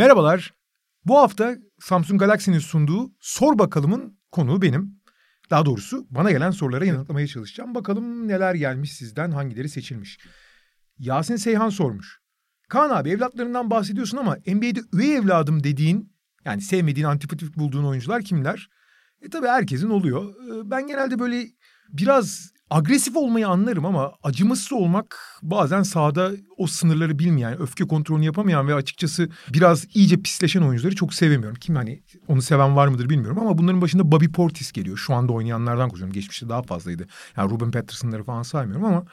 Merhabalar. Bu hafta Samsung Galaxy'nin sunduğu Sor Bakalım'ın konuğu benim. Daha doğrusu bana gelen sorulara yanıtlamaya çalışacağım. Bakalım neler gelmiş sizden, hangileri seçilmiş. Yasin Seyhan sormuş. Kaan abi evlatlarından bahsediyorsun ama NBA'de üvey evladım dediğin, yani sevmediğin, antipatik bulduğun oyuncular kimler? E tabii herkesin oluyor. Ee, ben genelde böyle biraz agresif olmayı anlarım ama acımasız olmak bazen sahada o sınırları bilmeyen, öfke kontrolünü yapamayan ve açıkçası biraz iyice pisleşen oyuncuları çok sevemiyorum. Kim hani onu seven var mıdır bilmiyorum ama bunların başında Bobby Portis geliyor. Şu anda oynayanlardan konuşuyorum. Geçmişte daha fazlaydı. Yani Ruben Patterson'ları falan saymıyorum ama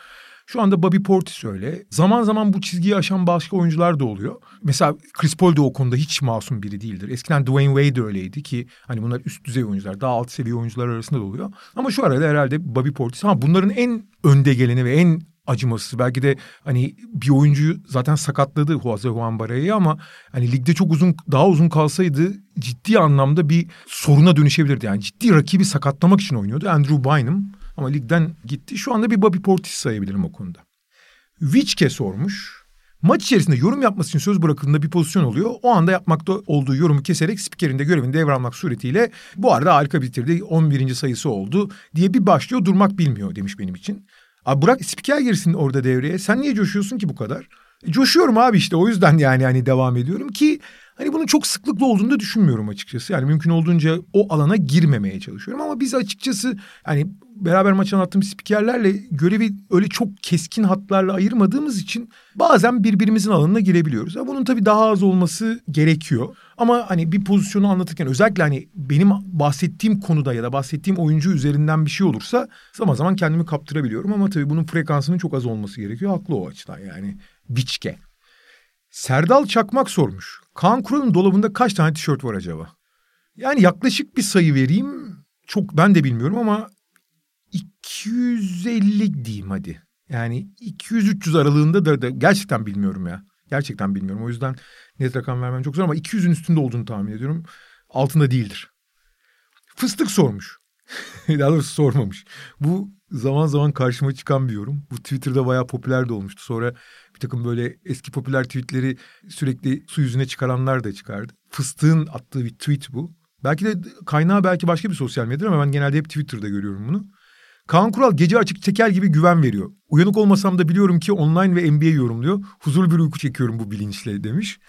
şu anda Bobby Portis öyle. Zaman zaman bu çizgiyi aşan başka oyuncular da oluyor. Mesela Chris Paul de o konuda hiç masum biri değildir. Eskiden Dwayne Wade de öyleydi ki hani bunlar üst düzey oyuncular, daha alt seviye oyuncular arasında da oluyor. Ama şu arada herhalde Bobby Portis ama bunların en önde geleni ve en acımasız. Belki de hani bir oyuncuyu zaten sakatladı Jose Juan Baraya'yı ama hani ligde çok uzun daha uzun kalsaydı ciddi anlamda bir soruna dönüşebilirdi. Yani ciddi rakibi sakatlamak için oynuyordu. Andrew Bynum ama ligden gitti. Şu anda bir Bobby Portis sayabilirim o konuda. Vichke sormuş. Maç içerisinde yorum yapması için söz bırakıldığında bir pozisyon oluyor. O anda yapmakta olduğu yorumu keserek spikerin de görevini devralmak suretiyle bu arada harika bitirdi. 11. sayısı oldu diye bir başlıyor durmak bilmiyor demiş benim için. Abi bırak spiker girsin orada devreye. Sen niye coşuyorsun ki bu kadar? E, coşuyorum abi işte o yüzden yani hani devam ediyorum ki hani bunun çok sıklıkla olduğunu da düşünmüyorum açıkçası. Yani mümkün olduğunca o alana girmemeye çalışıyorum ama biz açıkçası hani beraber maç anlattığım spikerlerle görevi öyle çok keskin hatlarla ayırmadığımız için bazen birbirimizin alanına girebiliyoruz. Yani bunun tabii daha az olması gerekiyor. Ama hani bir pozisyonu anlatırken özellikle hani benim bahsettiğim konuda ya da bahsettiğim oyuncu üzerinden bir şey olursa zaman zaman kendimi kaptırabiliyorum. Ama tabii bunun frekansının çok az olması gerekiyor. Haklı o açıdan yani. Biçke. Serdal Çakmak sormuş. Kaan Kural'ın dolabında kaç tane tişört var acaba? Yani yaklaşık bir sayı vereyim. Çok ben de bilmiyorum ama 250 diyeyim hadi. Yani 200-300 aralığında da, da gerçekten bilmiyorum ya. Gerçekten bilmiyorum. O yüzden net rakam vermem çok zor ama 200'ün üstünde olduğunu tahmin ediyorum. Altında değildir. Fıstık sormuş. Daha doğrusu sormamış. Bu zaman zaman karşıma çıkan bir yorum. Bu Twitter'da bayağı popüler de olmuştu. Sonra bir takım böyle eski popüler tweetleri sürekli su yüzüne çıkaranlar da çıkardı. Fıstığın attığı bir tweet bu. Belki de kaynağı belki başka bir sosyal medya ama ben genelde hep Twitter'da görüyorum bunu. Kaan Kural gece açık tekel gibi güven veriyor. Uyanık olmasam da biliyorum ki online ve NBA yorumluyor. Huzurlu bir uyku çekiyorum bu bilinçle demiş.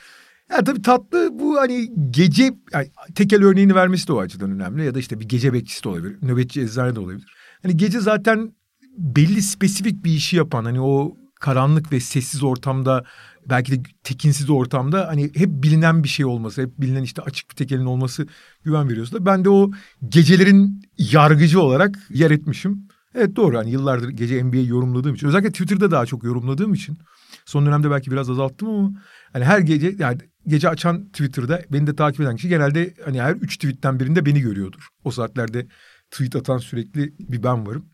Ya tabii tatlı bu hani gece yani tekel örneğini vermesi de o açıdan önemli. Ya da işte bir gece bekçisi de olabilir. Nöbetçi eczane de olabilir. Hani gece zaten belli spesifik bir işi yapan hani o karanlık ve sessiz ortamda belki de tekinsiz ortamda hani hep bilinen bir şey olması, hep bilinen işte açık bir tekelin olması güven veriyorsa da ben de o gecelerin yargıcı olarak yer etmişim. Evet doğru hani yıllardır gece NBA yorumladığım için özellikle Twitter'da daha çok yorumladığım için son dönemde belki biraz azalttım ama hani her gece yani gece açan Twitter'da beni de takip eden kişi genelde hani her üç tweetten birinde beni görüyordur. O saatlerde tweet atan sürekli bir ben varım.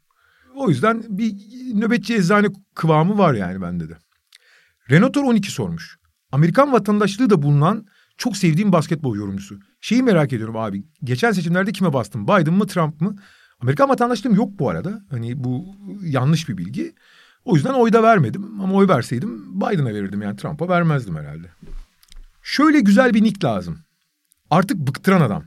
O yüzden bir nöbetçi eczane kıvamı var yani bende de. Renator 12 sormuş. Amerikan vatandaşlığı da bulunan çok sevdiğim basketbol yorumcusu. Şeyi merak ediyorum abi. Geçen seçimlerde kime bastım? Biden mı Trump mı? Amerikan vatandaşlığım yok bu arada. Hani bu yanlış bir bilgi. O yüzden oy da vermedim. Ama oy verseydim Biden'a verirdim. Yani Trump'a vermezdim herhalde. Şöyle güzel bir nick lazım. Artık bıktıran adam.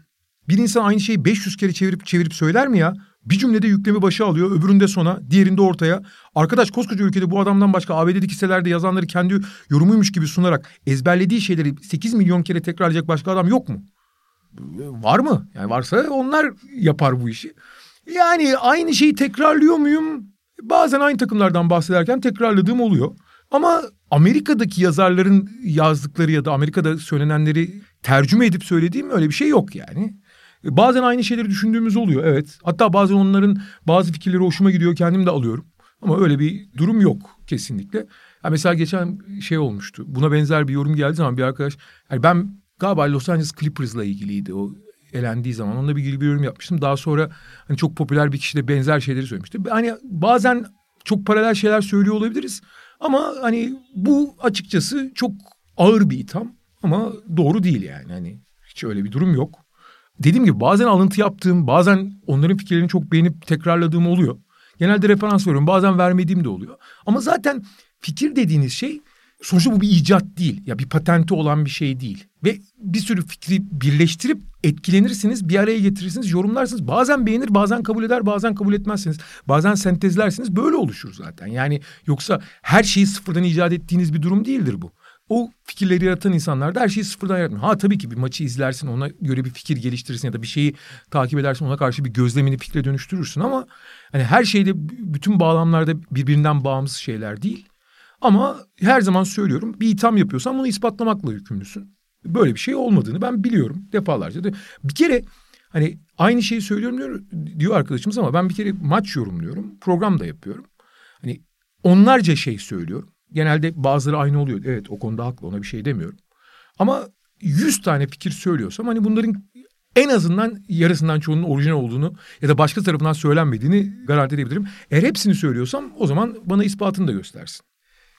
Bir insan aynı şeyi 500 kere çevirip çevirip söyler mi ya? Bir cümlede yüklemi başa alıyor, öbüründe sona, diğerinde ortaya. Arkadaş koskoca ülkede bu adamdan başka ABD'deki sitelerde yazanları kendi yorumuymuş gibi sunarak ezberlediği şeyleri 8 milyon kere tekrarlayacak başka adam yok mu? Var mı? Yani varsa onlar yapar bu işi. Yani aynı şeyi tekrarlıyor muyum? Bazen aynı takımlardan bahsederken tekrarladığım oluyor. Ama Amerika'daki yazarların yazdıkları ya da Amerika'da söylenenleri tercüme edip söylediğim öyle bir şey yok yani. Bazen aynı şeyleri düşündüğümüz oluyor evet. Hatta bazen onların bazı fikirleri hoşuma gidiyor kendim de alıyorum. Ama öyle bir durum yok kesinlikle. Ya mesela geçen şey olmuştu. Buna benzer bir yorum geldiği zaman bir arkadaş... Yani ben galiba Los Angeles Clippers'la ilgiliydi o elendiği zaman. Onunla bir bir yorum yapmıştım. Daha sonra hani çok popüler bir kişi de benzer şeyleri söylemişti. Hani bazen çok paralel şeyler söylüyor olabiliriz. Ama hani bu açıkçası çok ağır bir itham. Ama doğru değil yani. Hani hiç öyle bir durum yok dediğim gibi bazen alıntı yaptığım, bazen onların fikirlerini çok beğenip tekrarladığım oluyor. Genelde referans veriyorum, bazen vermediğim de oluyor. Ama zaten fikir dediğiniz şey sonuçta bu bir icat değil. Ya bir patenti olan bir şey değil. Ve bir sürü fikri birleştirip etkilenirsiniz, bir araya getirirsiniz, yorumlarsınız. Bazen beğenir, bazen kabul eder, bazen kabul etmezsiniz. Bazen sentezlersiniz. Böyle oluşur zaten. Yani yoksa her şeyi sıfırdan icat ettiğiniz bir durum değildir bu. O fikirleri yaratan insanlar da her şeyi sıfırdan yaratmıyor. Ha tabii ki bir maçı izlersin, ona göre bir fikir geliştirirsin ya da bir şeyi takip edersin, ona karşı bir gözlemini fikre dönüştürürsün ama hani her şeyde bütün bağlamlarda birbirinden bağımsız şeyler değil. Ama her zaman söylüyorum bir itham yapıyorsan bunu ispatlamakla yükümlüsün. Böyle bir şey olmadığını ben biliyorum defalarca. Bir kere hani aynı şeyi söylüyorum diyor, diyor arkadaşımız ama ben bir kere maç yorumluyorum. Program da yapıyorum. Hani onlarca şey söylüyorum. Genelde bazıları aynı oluyor. Evet o konuda haklı ona bir şey demiyorum. Ama yüz tane fikir söylüyorsam hani bunların en azından yarısından çoğunun orijinal olduğunu ya da başka tarafından söylenmediğini garanti edebilirim. Eğer hepsini söylüyorsam o zaman bana ispatını da göstersin.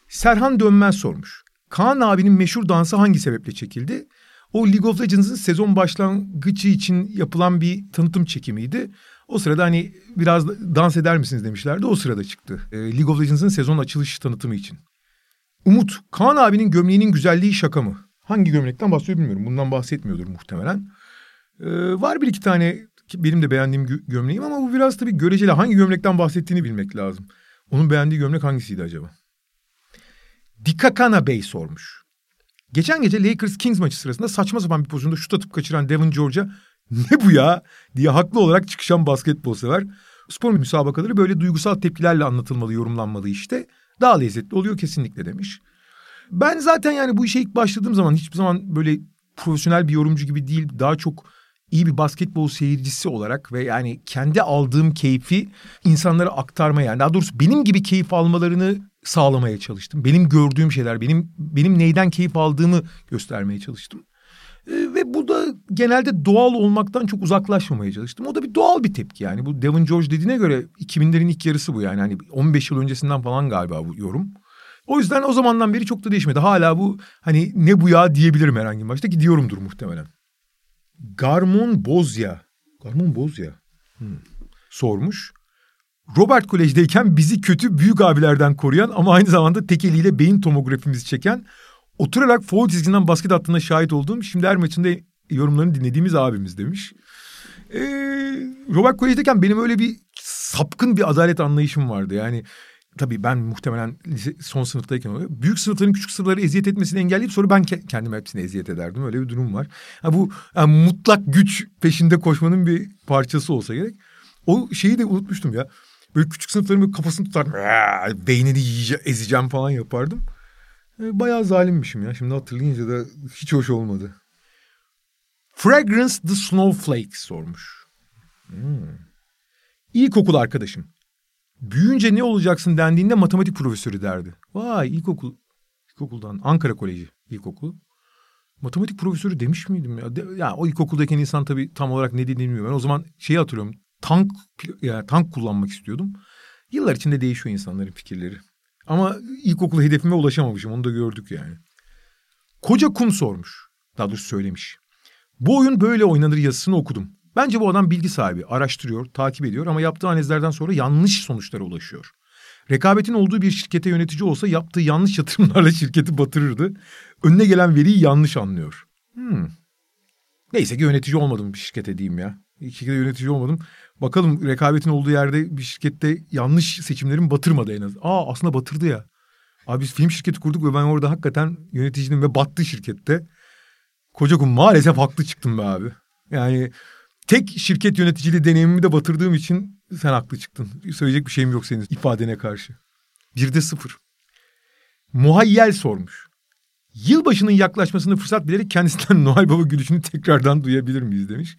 Serhan Dönmez sormuş. Kaan abinin meşhur dansı hangi sebeple çekildi? O League of Legends'ın sezon başlangıcı için yapılan bir tanıtım çekimiydi. O sırada hani biraz dans eder misiniz demişlerdi. O sırada çıktı. Ee, League of Legends'ın sezon açılış tanıtımı için. Umut, Kaan abinin gömleğinin güzelliği şaka mı? Hangi gömlekten bahsediyor bilmiyorum. Bundan bahsetmiyordur muhtemelen. Ee, var bir iki tane benim de beğendiğim gö- gömleğim ama bu biraz tabii göreceli. Hangi gömlekten bahsettiğini bilmek lazım. Onun beğendiği gömlek hangisiydi acaba? Dikakana Bey sormuş. Geçen gece Lakers Kings maçı sırasında saçma sapan bir pozisyonda şut atıp kaçıran Devin George'a ne bu ya diye haklı olarak çıkışan basketbol sever. Spor müsabakaları böyle duygusal tepkilerle anlatılmalı, yorumlanmalı işte. Daha lezzetli oluyor kesinlikle demiş. Ben zaten yani bu işe ilk başladığım zaman hiçbir zaman böyle profesyonel bir yorumcu gibi değil, daha çok iyi bir basketbol seyircisi olarak ve yani kendi aldığım keyfi insanlara aktarmaya yani daha doğrusu benim gibi keyif almalarını sağlamaya çalıştım. Benim gördüğüm şeyler, benim benim neyden keyif aldığımı göstermeye çalıştım. Ee, ve bu da genelde doğal olmaktan çok uzaklaşmamaya çalıştım. O da bir doğal bir tepki yani. Bu Devin George dediğine göre 2000'lerin ilk yarısı bu yani. Hani 15 yıl öncesinden falan galiba bu yorum. O yüzden o zamandan beri çok da değişmedi. Hala bu hani ne bu ya diyebilirim herhangi bir maçta gidiyorumdur muhtemelen. Garmon Bozya. Garmon Bozya. Hmm. Sormuş. Robert Kolej'deyken bizi kötü büyük abilerden koruyan ama aynı zamanda tek eliyle beyin tomografimizi çeken oturarak foul çizgisinden basket attığına şahit olduğum şimdi her maçında yorumlarını dinlediğimiz abimiz demiş. Ee, Robert Kolej'deyken benim öyle bir sapkın bir adalet anlayışım vardı. Yani tabii ben muhtemelen lise, son sınıftayken oluyor. Büyük sınıfların küçük sınıfları eziyet etmesini engelleyip sonra ben ke- kendim hepsine eziyet ederdim. Öyle bir durum var. Ha, bu yani mutlak güç peşinde koşmanın bir parçası olsa gerek. O şeyi de unutmuştum ya. Böyle küçük sınıfların böyle kafasını tutardım. Beynini yiyece, ezeceğim falan yapardım. E, bayağı zalimmişim ya. Şimdi hatırlayınca da hiç hoş olmadı. Fragrance the Snowflake sormuş. Hmm. İlkokul arkadaşım. Büyüyünce ne olacaksın dendiğinde matematik profesörü derdi. Vay ilkokul. İlkokuldan Ankara Koleji ilkokul. Matematik profesörü demiş miydim ya? De, ya o ilkokuldaki insan tabii tam olarak ne dediğini bilmiyorum. Ben o zaman şeyi hatırlıyorum. Tank yani tank kullanmak istiyordum. Yıllar içinde değişiyor insanların fikirleri. Ama ilkokul hedefime ulaşamamışım. Onu da gördük yani. Koca kum sormuş. Daha doğrusu söylemiş. Bu oyun böyle oynanır yazısını okudum. Bence bu adam bilgi sahibi, araştırıyor, takip ediyor ama yaptığı analizlerden sonra yanlış sonuçlara ulaşıyor. Rekabetin olduğu bir şirkete yönetici olsa yaptığı yanlış yatırımlarla şirketi batırırdı. Önüne gelen veriyi yanlış anlıyor. Hmm. Neyse ki yönetici olmadım bir şirkete diyeyim ya. Şirkete yönetici olmadım. Bakalım rekabetin olduğu yerde bir şirkette yanlış seçimlerin batırmadı en az. Aa aslında batırdı ya. Abi biz film şirketi kurduk ve ben orada hakikaten yöneticinin ve battı şirkette. Koca kum maalesef haklı çıktım be abi. Yani tek şirket yöneticiliği deneyimimi de batırdığım için sen haklı çıktın. Söyleyecek bir şeyim yok senin ifadene karşı. Bir de sıfır. Muhayyel sormuş. Yılbaşının yaklaşmasını fırsat bilerek kendisinden Noel Baba gülüşünü tekrardan duyabilir miyiz demiş.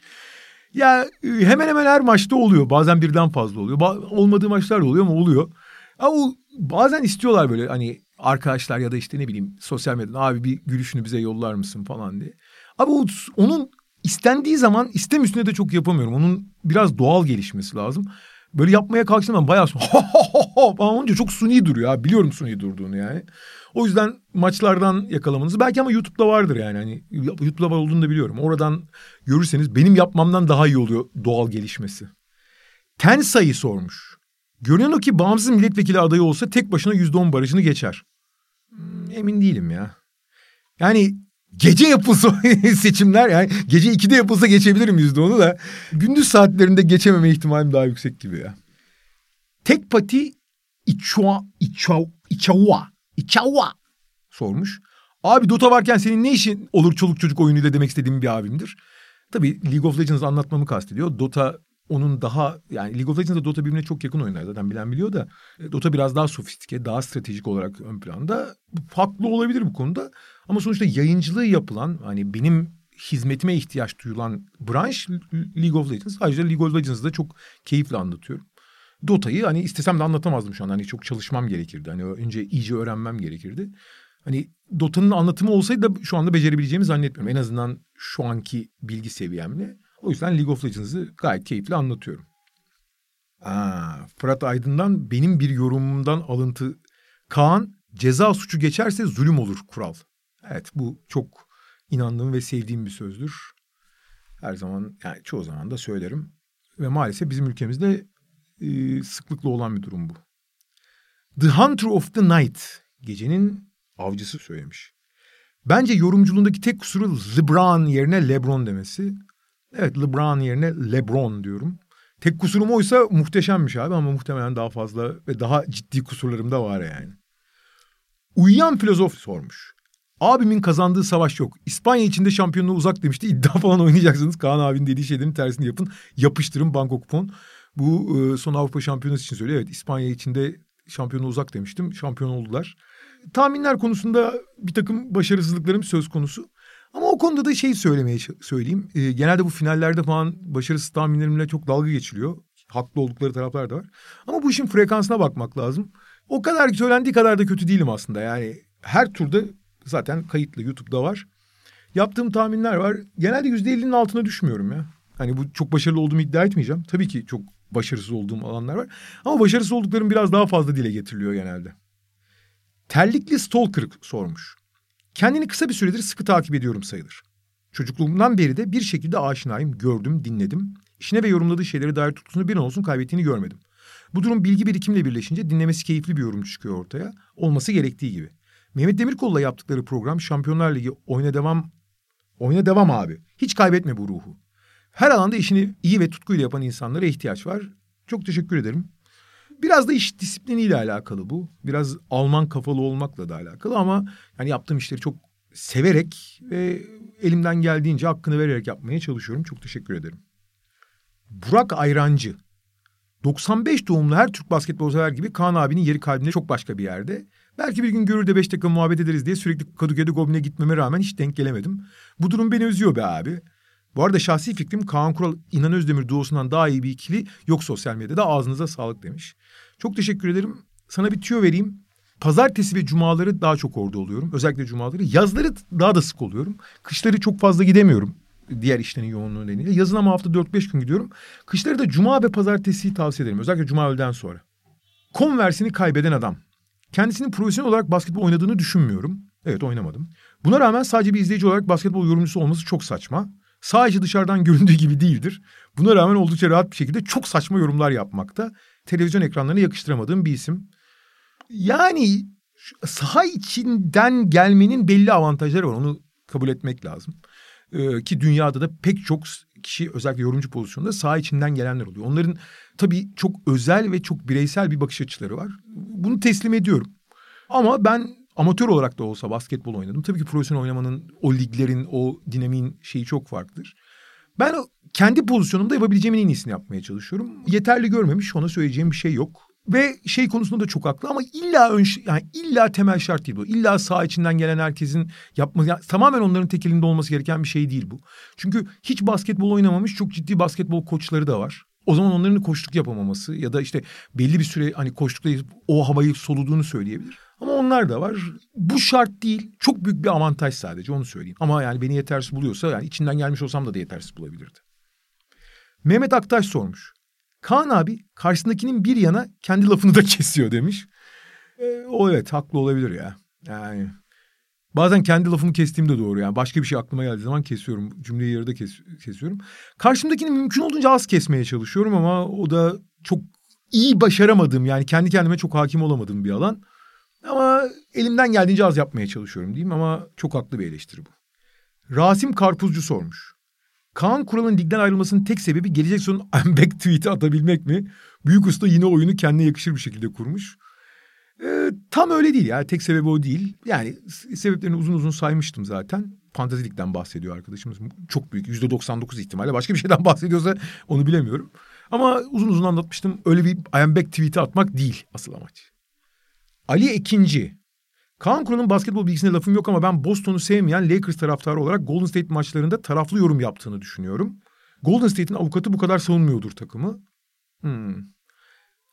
Ya e, hemen hemen her maçta oluyor. Bazen birden fazla oluyor. Ba- olmadığı maçlar da oluyor ama oluyor. Ama bazen istiyorlar böyle hani arkadaşlar ya da işte ne bileyim sosyal medyadan abi bir gülüşünü bize yollar mısın falan diye. Abi o, onun istendiği zaman istem üstüne de çok yapamıyorum. Onun biraz doğal gelişmesi lazım. Böyle yapmaya kalksam ben bayağı falan olunca çok suni duruyor. Abi. Biliyorum suni durduğunu yani. O yüzden maçlardan yakalamanız belki ama YouTube'da vardır yani. Hani YouTube'da var olduğunu da biliyorum. Oradan görürseniz benim yapmamdan daha iyi oluyor doğal gelişmesi. Ten sayı sormuş. Görünen o ki bağımsız milletvekili adayı olsa tek başına yüzde on barajını geçer. Emin değilim ya. Yani gece yapılsa seçimler yani gece 2'de yapılsa geçebilirim yüzde onu da. Gündüz saatlerinde geçememe ihtimalim daha yüksek gibi ya. Tek pati İçua, İçua, İçaua, İçaua sormuş. Abi Dota varken senin ne işin olur çoluk çocuk oyunuyla demek istediğim bir abimdir. Tabii League of Legends anlatmamı kastediyor. Dota onun daha yani League of Legends'da Dota birbirine çok yakın oyunlar zaten bilen biliyor da e, Dota biraz daha sofistike, daha stratejik olarak ön planda. Farklı olabilir bu konuda. Ama sonuçta yayıncılığı yapılan hani benim hizmetime ihtiyaç duyulan branş League of Legends. Ayrıca League of Legends'ı da çok keyifle anlatıyorum. Dota'yı hani istesem de anlatamazdım şu an. Hani çok çalışmam gerekirdi. Hani önce iyice öğrenmem gerekirdi. Hani Dota'nın anlatımı olsaydı da şu anda becerebileceğimi zannetmiyorum. En azından şu anki bilgi seviyemle. O yüzden League of Legends'ı gayet keyifli anlatıyorum. Aa, Fırat Aydın'dan benim bir yorumumdan alıntı. Kaan ceza suçu geçerse zulüm olur kural. Evet bu çok inandığım ve sevdiğim bir sözdür. Her zaman yani çoğu zaman da söylerim. Ve maalesef bizim ülkemizde e, sıklıkla olan bir durum bu. The Hunter of the Night gecenin avcısı söylemiş. Bence yorumculuğundaki tek kusuru LeBron yerine LeBron demesi. Evet LeBron yerine LeBron diyorum. Tek kusurum oysa muhteşemmiş abi ama muhtemelen daha fazla ve daha ciddi kusurlarım da var yani. Uyuyan filozof sormuş. Abimin kazandığı savaş yok. İspanya içinde şampiyonluğu uzak demişti. İddia falan oynayacaksınız. Kaan abinin dediği şeylerin tersini yapın. Yapıştırın banko kupon. Bu e, son Avrupa Şampiyonası için söylüyor. Evet İspanya içinde şampiyonu uzak demiştim. Şampiyon oldular. Tahminler konusunda bir takım başarısızlıklarım söz konusu. Ama o konuda da şey söylemeye söyleyeyim. E, genelde bu finallerde falan başarısız tahminlerimle çok dalga geçiliyor. Haklı oldukları taraflar da var. Ama bu işin frekansına bakmak lazım. O kadar söylendiği kadar da kötü değilim aslında. Yani her turda zaten kayıtlı YouTube'da var. Yaptığım tahminler var. Genelde yüzde ellinin altına düşmüyorum ya. Hani bu çok başarılı olduğumu iddia etmeyeceğim. Tabii ki çok başarısız olduğum alanlar var. Ama başarısız olduklarım biraz daha fazla dile getiriliyor genelde. Terlikli Stalker sormuş. Kendini kısa bir süredir sıkı takip ediyorum sayılır. Çocukluğumdan beri de bir şekilde aşinayım, gördüm, dinledim. İşine ve yorumladığı şeylere dair tutkusunu bir an olsun kaybettiğini görmedim. Bu durum bilgi birikimle birleşince dinlemesi keyifli bir yorum çıkıyor ortaya. Olması gerektiği gibi. Mehmet Demirkol'la yaptıkları program Şampiyonlar Ligi oyna devam oyna devam abi. Hiç kaybetme bu ruhu. Her alanda işini iyi ve tutkuyla yapan insanlara ihtiyaç var. Çok teşekkür ederim. Biraz da iş disipliniyle alakalı bu. Biraz Alman kafalı olmakla da alakalı ama yani yaptığım işleri çok severek ve elimden geldiğince hakkını vererek yapmaya çalışıyorum. Çok teşekkür ederim. Burak Ayrancı. 95 doğumlu her Türk basketbol sever gibi Kaan abinin yeri kalbinde çok başka bir yerde. Belki bir gün görür de beş dakika muhabbet ederiz diye sürekli Kadıköy'de Goblin'e gitmeme rağmen hiç denk gelemedim. Bu durum beni üzüyor be abi. Bu arada şahsi fikrim Kaan Kural İnan Özdemir duosundan daha iyi bir ikili yok sosyal medyada. Ağzınıza sağlık demiş. Çok teşekkür ederim. Sana bir tüyo vereyim. Pazartesi ve cumaları daha çok orada oluyorum. Özellikle cumaları. Yazları daha da sık oluyorum. Kışları çok fazla gidemiyorum. Diğer işlerin yoğunluğu nedeniyle. Yazın ama hafta dört beş gün gidiyorum. Kışları da cuma ve pazartesiyi tavsiye ederim. Özellikle cuma öğleden sonra. Konversini kaybeden adam. Kendisinin profesyonel olarak basketbol oynadığını düşünmüyorum. Evet oynamadım. Buna rağmen sadece bir izleyici olarak basketbol yorumcusu olması çok saçma. Sadece dışarıdan göründüğü gibi değildir. Buna rağmen oldukça rahat bir şekilde çok saçma yorumlar yapmakta. Televizyon ekranlarına yakıştıramadığım bir isim. Yani saha içinden gelmenin belli avantajları var. Onu kabul etmek lazım. Ee, ki dünyada da pek çok kişi özellikle yorumcu pozisyonunda saha içinden gelenler oluyor. Onların tabii çok özel ve çok bireysel bir bakış açıları var. Bunu teslim ediyorum. Ama ben amatör olarak da olsa basketbol oynadım. Tabii ki profesyonel oynamanın, o liglerin, o dinamiğin şeyi çok farklıdır. Ben kendi pozisyonumda yapabileceğimin en iyisini yapmaya çalışıyorum. Yeterli görmemiş, ona söyleyeceğim bir şey yok. Ve şey konusunda da çok haklı ama illa ön, yani illa temel şart değil bu. İlla sağ içinden gelen herkesin yapması yani tamamen onların tek elinde olması gereken bir şey değil bu. Çünkü hiç basketbol oynamamış çok ciddi basketbol koçları da var. O zaman onların koştuk yapamaması ya da işte belli bir süre hani koştukla o havayı soluduğunu söyleyebilir. Ama onlar da var. Bu şart değil. Çok büyük bir avantaj sadece onu söyleyeyim. Ama yani beni yetersiz buluyorsa yani içinden gelmiş olsam da, da yetersiz bulabilirdi. Mehmet Aktaş sormuş. Kaan abi karşısındakinin bir yana kendi lafını da kesiyor demiş. E, o evet haklı olabilir ya. Yani bazen kendi lafımı kestiğim de doğru yani. Başka bir şey aklıma geldiği zaman kesiyorum. Cümleyi yarıda kes, kesiyorum. Karşımdakini mümkün olduğunca az kesmeye çalışıyorum ama o da çok iyi başaramadığım yani kendi kendime çok hakim olamadığım bir alan. Ama elimden geldiğince az yapmaya çalışıyorum diyeyim ama çok haklı bir eleştiri bu. Rasim Karpuzcu sormuş. Kaan Kural'ın ligden ayrılmasının tek sebebi gelecek sezon I'm back tweet'i atabilmek mi? Büyük usta yine oyunu kendine yakışır bir şekilde kurmuş. Ee, tam öyle değil ya. Tek sebebi o değil. Yani sebeplerini uzun uzun saymıştım zaten. Fantazilikten bahsediyor arkadaşımız. Çok büyük. Yüzde 99 ihtimalle. Başka bir şeyden bahsediyorsa onu bilemiyorum. Ama uzun uzun anlatmıştım. Öyle bir I back tweet'i atmak değil asıl amaç. Ali Ekinci. Kaan Kural'ın basketbol bilgisine lafım yok ama ben Boston'u sevmeyen Lakers taraftarı olarak Golden State maçlarında taraflı yorum yaptığını düşünüyorum. Golden State'in avukatı bu kadar savunmuyordur takımı. Hmm.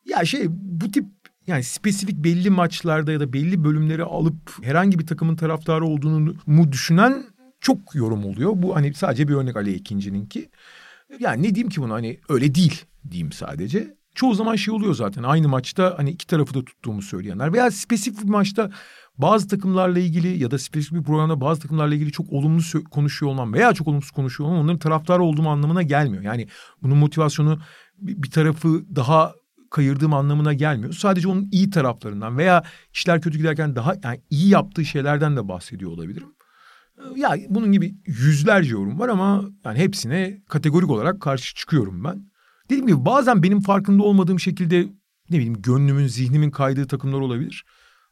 Ya şey bu tip yani spesifik belli maçlarda ya da belli bölümleri alıp herhangi bir takımın taraftarı olduğunu mu düşünen çok yorum oluyor. Bu hani sadece bir örnek Ali ikincininki. Yani ne diyeyim ki bunu hani öyle değil diyeyim sadece. Çoğu zaman şey oluyor zaten aynı maçta hani iki tarafı da tuttuğumu söyleyenler veya spesifik bir maçta bazı takımlarla ilgili ya da spesifik bir programda bazı takımlarla ilgili çok olumlu konuşuyor olmam veya çok olumsuz konuşuyor olmam onların taraftarı olduğum anlamına gelmiyor. Yani bunun motivasyonu bir tarafı daha kayırdığım anlamına gelmiyor. Sadece onun iyi taraflarından veya işler kötü giderken daha yani iyi yaptığı şeylerden de bahsediyor olabilirim. Ya bunun gibi yüzlerce yorum var ama yani hepsine kategorik olarak karşı çıkıyorum ben. Dediğim gibi bazen benim farkında olmadığım şekilde ne bileyim gönlümün, zihnimin kaydığı takımlar olabilir.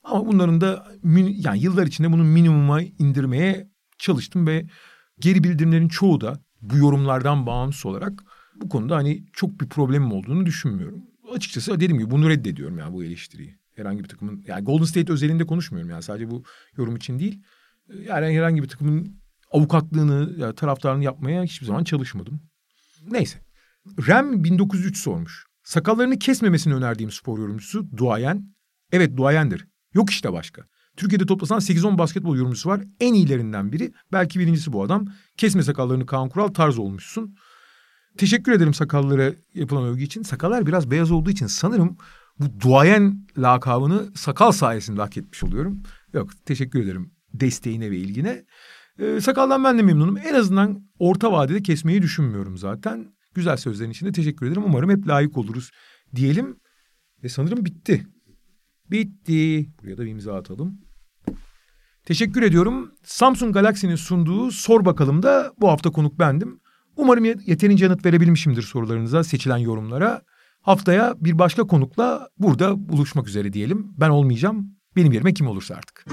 Ama bunların da yani yıllar içinde bunu minimuma indirmeye çalıştım ve geri bildirimlerin çoğu da bu yorumlardan bağımsız olarak bu konuda hani çok bir problemim olduğunu düşünmüyorum. Açıkçası dediğim gibi bunu reddediyorum yani bu eleştiriyi. Herhangi bir takımın yani Golden State özelinde konuşmuyorum yani sadece bu yorum için değil. Yani herhangi bir takımın avukatlığını ya taraftarını yapmaya hiçbir zaman çalışmadım. Neyse. Rem 1903 sormuş. Sakallarını kesmemesini önerdiğim spor yorumcusu Duayen. Evet Duayen'dir. Yok işte başka. Türkiye'de toplasan 8-10 basketbol yorumcusu var. En iyilerinden biri. Belki birincisi bu adam. Kesme sakallarını Kaan Kural tarz olmuşsun. Teşekkür ederim sakallara yapılan övgü için. Sakallar biraz beyaz olduğu için sanırım bu duayen lakabını sakal sayesinde hak etmiş oluyorum. Yok teşekkür ederim desteğine ve ilgine. Ee, sakaldan ben de memnunum. En azından orta vadede kesmeyi düşünmüyorum zaten. Güzel sözlerin için de teşekkür ederim. Umarım hep layık oluruz diyelim. Ve sanırım bitti. Bitti. Buraya da bir imza atalım. Teşekkür ediyorum. Samsung Galaxy'nin sunduğu Sor Bakalım da bu hafta konuk bendim. Umarım yeterince yanıt verebilmişimdir sorularınıza, seçilen yorumlara. Haftaya bir başka konukla burada buluşmak üzere diyelim. Ben olmayacağım. Benim yerime kim olursa artık.